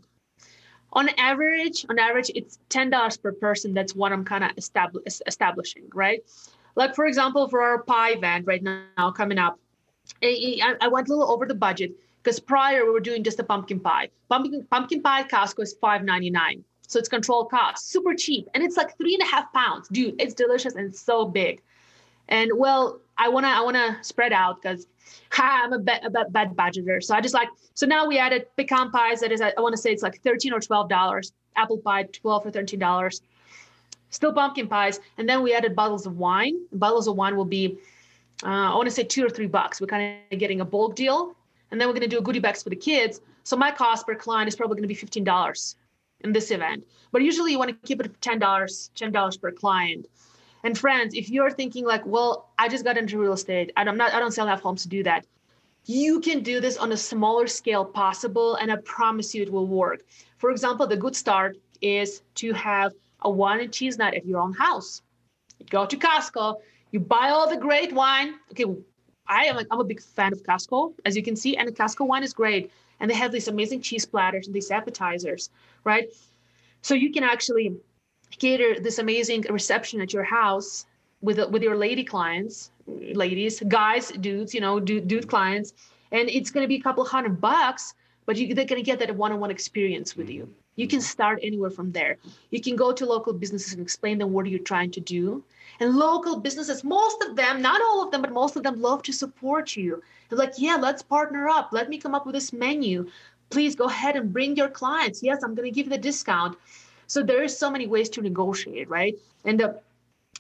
On average, on average, it's ten dollars per person. That's what I'm kind of establish, establishing, right? Like for example, for our pie event right now coming up, I- I went a little over the budget because prior we were doing just a pumpkin pie. Pumpkin pumpkin pie Costco is five ninety nine, so it's controlled cost, super cheap, and it's like three and a half pounds, dude. It's delicious and so big. And well, I wanna I wanna spread out because I'm a bad, a bad budgeter. So I just like so now we added pecan pies. That is I want to say it's like thirteen or twelve dollars. Apple pie twelve or thirteen dollars. Still pumpkin pies, and then we added bottles of wine. Bottles of wine will be uh, I want to say two or three bucks. We're kind of getting a bulk deal, and then we're going to do a goodie bags for the kids. So my cost per client is probably going to be fifteen dollars in this event. But usually you want to keep it ten dollars, ten dollars per client. And friends, if you're thinking like, well, I just got into real estate, and I'm not, I don't sell enough homes to do that. You can do this on a smaller scale possible, and I promise you it will work. For example, the good start is to have a wine and cheese night at your own house. You go to Costco, you buy all the great wine. Okay, I am a, I'm a big fan of Costco, as you can see, and the Costco wine is great. And they have these amazing cheese platters and these appetizers, right? So you can actually cater this amazing reception at your house with with your lady clients, ladies, guys, dudes, you know, dude, dude clients, and it's going to be a couple hundred bucks, but you, they're going to get that one-on-one experience with you. You can start anywhere from there. You can go to local businesses and explain them what you're trying to do. And local businesses, most of them, not all of them, but most of them love to support you. They're like, yeah, let's partner up. Let me come up with this menu. Please go ahead and bring your clients. Yes, I'm going to give you the discount. So there is so many ways to negotiate, right? And uh,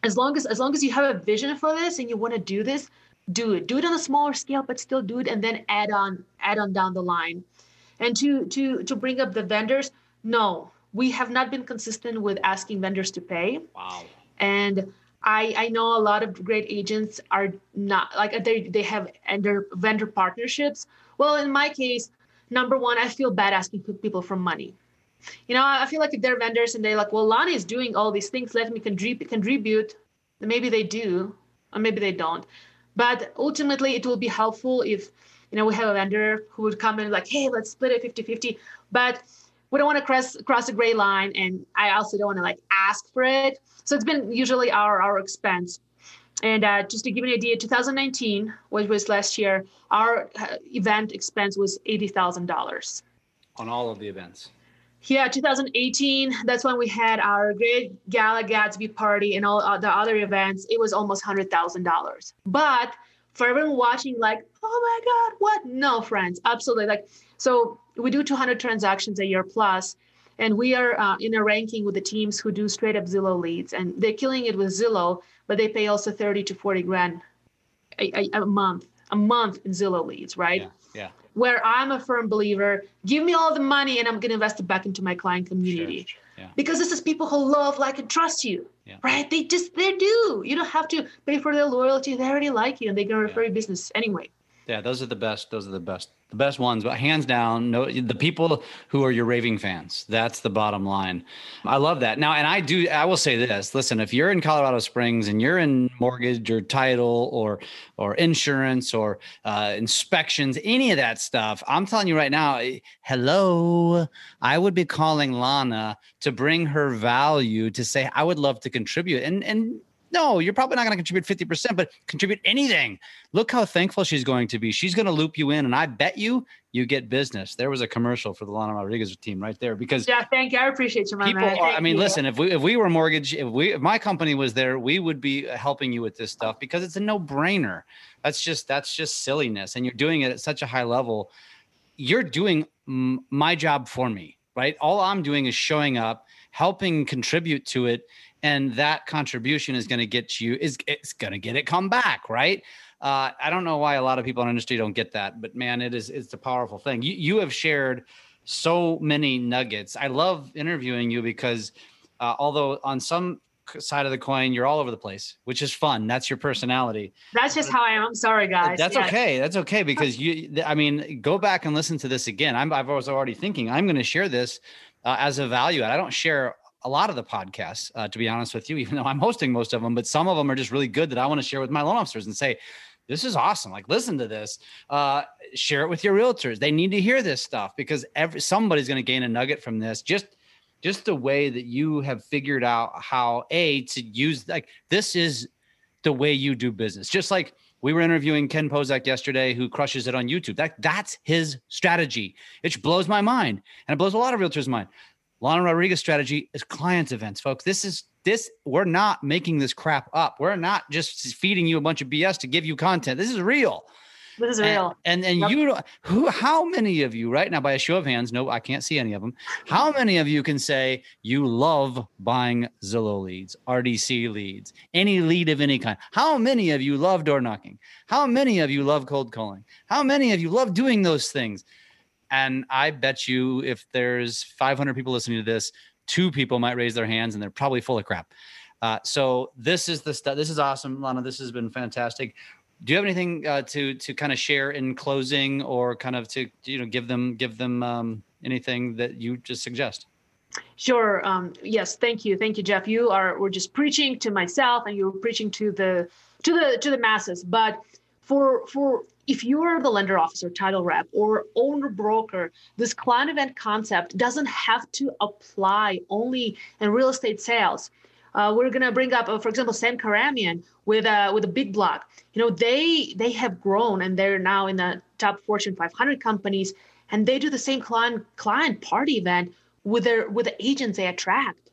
as long as as long as you have a vision for this and you want to do this, do it. Do it on a smaller scale, but still do it, and then add on add on down the line. And to to to bring up the vendors, no, we have not been consistent with asking vendors to pay. Wow. And I I know a lot of great agents are not like they they have vendor vendor partnerships. Well, in my case, number one, I feel bad asking people for money. You know, I feel like if they're vendors and they're like, well, Lani is doing all these things, let me contribute, contribute. Maybe they do, or maybe they don't. But ultimately, it will be helpful if, you know, we have a vendor who would come in like, hey, let's split it 50 50. But we don't want to cross cross a gray line. And I also don't want to like ask for it. So it's been usually our, our expense. And uh, just to give you an idea, 2019, which was last year, our uh, event expense was $80,000. On all of the events. Yeah, 2018, that's when we had our great Gala Gatsby party and all uh, the other events. It was almost $100,000. But for everyone watching, like, oh my God, what? No, friends, absolutely. Like, so we do 200 transactions a year plus, and we are uh, in a ranking with the teams who do straight up Zillow leads, and they're killing it with Zillow, but they pay also 30 to 40 grand a, a, a month, a month in Zillow leads, right? Yeah. Yeah. where I'm a firm believer, give me all the money and I'm going to invest it back into my client community. Yeah. Because this is people who love, like, and trust you, Yeah. right? They just, they do. You don't have to pay for their loyalty. They already like you and they're going to refer your business anyway. Yeah, those are the best. Those are the best, the best ones. But hands down, no, the people who are your raving fans. That's the bottom line. I love that. Now, and I do. I will say this. Listen, if you're in Colorado Springs and you're in mortgage or title or or insurance or uh, inspections, any of that stuff, I'm telling you right now. eh, Hello, I would be calling Lana to bring her value to say I would love to contribute and and. No, you're probably not going to contribute 50%, but contribute anything look how thankful she's going to be. She's going to loop you in, and I bet you you get business. There was a commercial for the Lana Rodriguez team right there because Yeah, thank you. I appreciate you, my people man. are. I mean, you. listen, if we if we were mortgage, if we if my company was there, we would be helping you with this stuff because it's a no brainer. That's just that's just silliness, and you're doing it at such a high level. You're doing my job for me, right? All I'm doing is showing up, helping contribute to it, and that contribution is going to get you is it's going to get it come back, right? Uh, I don't know why a lot of people in industry don't get that, but man, it is it's a powerful thing. You you have shared so many nuggets. I love interviewing you because uh, although on some side of the coin. You're all over the place, which is fun. That's your personality. That's just how I am. I'm sorry, guys. That's okay. That's okay because you. I mean, go back and listen to this again. I'm. I was already thinking I'm going to share this uh, as a value. I don't share a lot of the podcasts, uh, to be honest with you, even though I'm hosting most of them. But some of them are just really good that I want to share with my loan officers and say, this is awesome. Like, listen to this. Uh, share it with your realtors. They need to hear this stuff because every somebody's going to gain a nugget from this. Just just the way that you have figured out how a to use like this is the way you do business. Just like we were interviewing Ken Pozek yesterday, who crushes it on YouTube. That that's his strategy. It blows my mind, and it blows a lot of realtors' mind. Lana Rodriguez strategy is client events, folks. This is this. We're not making this crap up. We're not just feeding you a bunch of BS to give you content. This is real. This is real. And and, and yep. you who how many of you right now by a show of hands, no, I can't see any of them. How many of you can say you love buying Zillow leads, RDC leads, any lead of any kind? How many of you love door knocking? How many of you love cold calling? How many of you love doing those things? And I bet you if there's 500 people listening to this, two people might raise their hands and they're probably full of crap. Uh, so this is the stuff. This is awesome, Lana. This has been fantastic. Do you have anything uh, to to kind of share in closing, or kind of to you know give them give them um, anything that you just suggest? Sure. Um, yes. Thank you. Thank you, Jeff. You are we're just preaching to myself, and you're preaching to the to the to the masses. But for for if you're the lender officer, title rep, or owner broker, this client event concept doesn't have to apply only in real estate sales. Uh, we're gonna bring up, uh, for example, Sam Karamian with a uh, with a big block. You know, they they have grown and they're now in the top Fortune 500 companies, and they do the same client client party event with their with the agents they attract.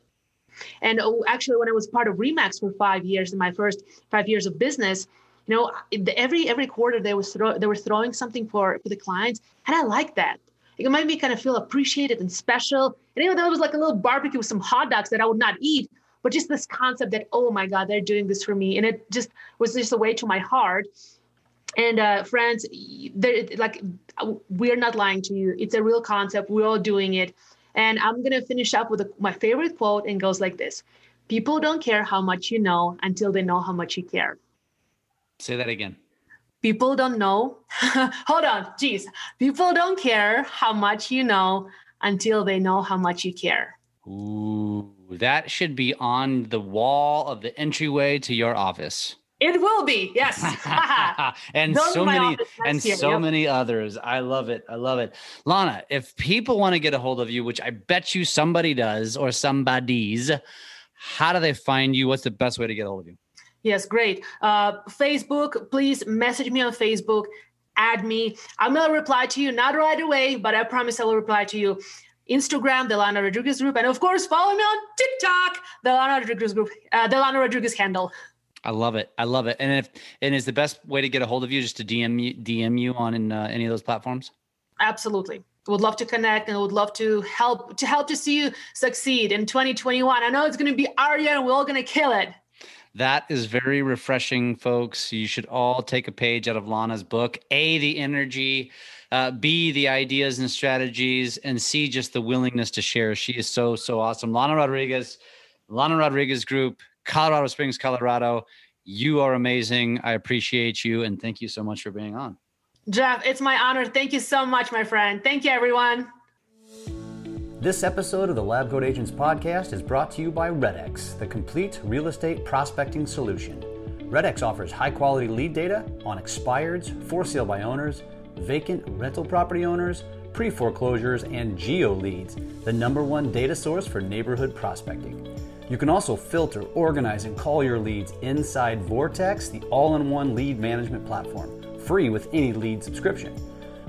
And oh, actually, when I was part of Remax for five years in my first five years of business, you know, every every quarter they was throw, they were throwing something for for the clients, and I like that. It made me kind of feel appreciated and special. And you know, that was like a little barbecue with some hot dogs that I would not eat, but just this concept that oh my god, they're doing this for me, and it just was just a way to my heart. And uh, friends, like we're not lying to you. It's a real concept. We're all doing it. And I'm gonna finish up with a, my favorite quote, and goes like this: "People don't care how much you know until they know how much you care." Say that again. People don't know. Hold on, geez. People don't care how much you know until they know how much you care. Ooh, that should be on the wall of the entryway to your office. It will be, yes. and so many and year, so yep. many others. I love it. I love it. Lana, if people want to get a hold of you, which I bet you somebody does or somebody's, how do they find you? What's the best way to get a hold of you? Yes, great. Uh, Facebook, please message me on Facebook, add me. I'm gonna reply to you, not right away, but I promise I will reply to you. Instagram, the Lana Rodriguez group, and of course, follow me on TikTok, the Lana Rodriguez group, uh, the Lana Rodriguez handle. I love it. I love it. And if and is the best way to get a hold of you just to DM you DM you on in, uh, any of those platforms? Absolutely. Would love to connect and would love to help to help to see you succeed in 2021. I know it's going to be our year and we're all going to kill it. That is very refreshing, folks. You should all take a page out of Lana's book. A, the energy, uh, B, the ideas and strategies, and C, just the willingness to share. She is so, so awesome. Lana Rodriguez, Lana Rodriguez Group, Colorado Springs, Colorado. You are amazing. I appreciate you. And thank you so much for being on. Jeff, it's my honor. Thank you so much, my friend. Thank you, everyone. This episode of the Lab Coat Agents podcast is brought to you by RedX, the complete real estate prospecting solution. RedX offers high quality lead data on expireds, for sale by owners, vacant rental property owners, pre foreclosures, and geo leads, the number one data source for neighborhood prospecting. You can also filter, organize, and call your leads inside Vortex, the all in one lead management platform, free with any lead subscription.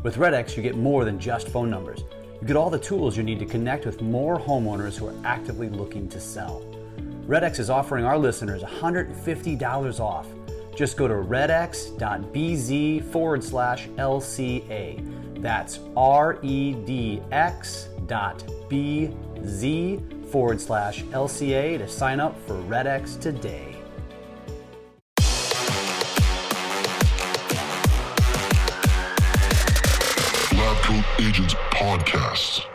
With RedX, you get more than just phone numbers. You get all the tools you need to connect with more homeowners who are actively looking to sell. RedX is offering our listeners $150 off. Just go to redx.bz forward slash LCA. That's R E D X dot B Z forward slash LCA to sign up for RedX today. Agents Podcast.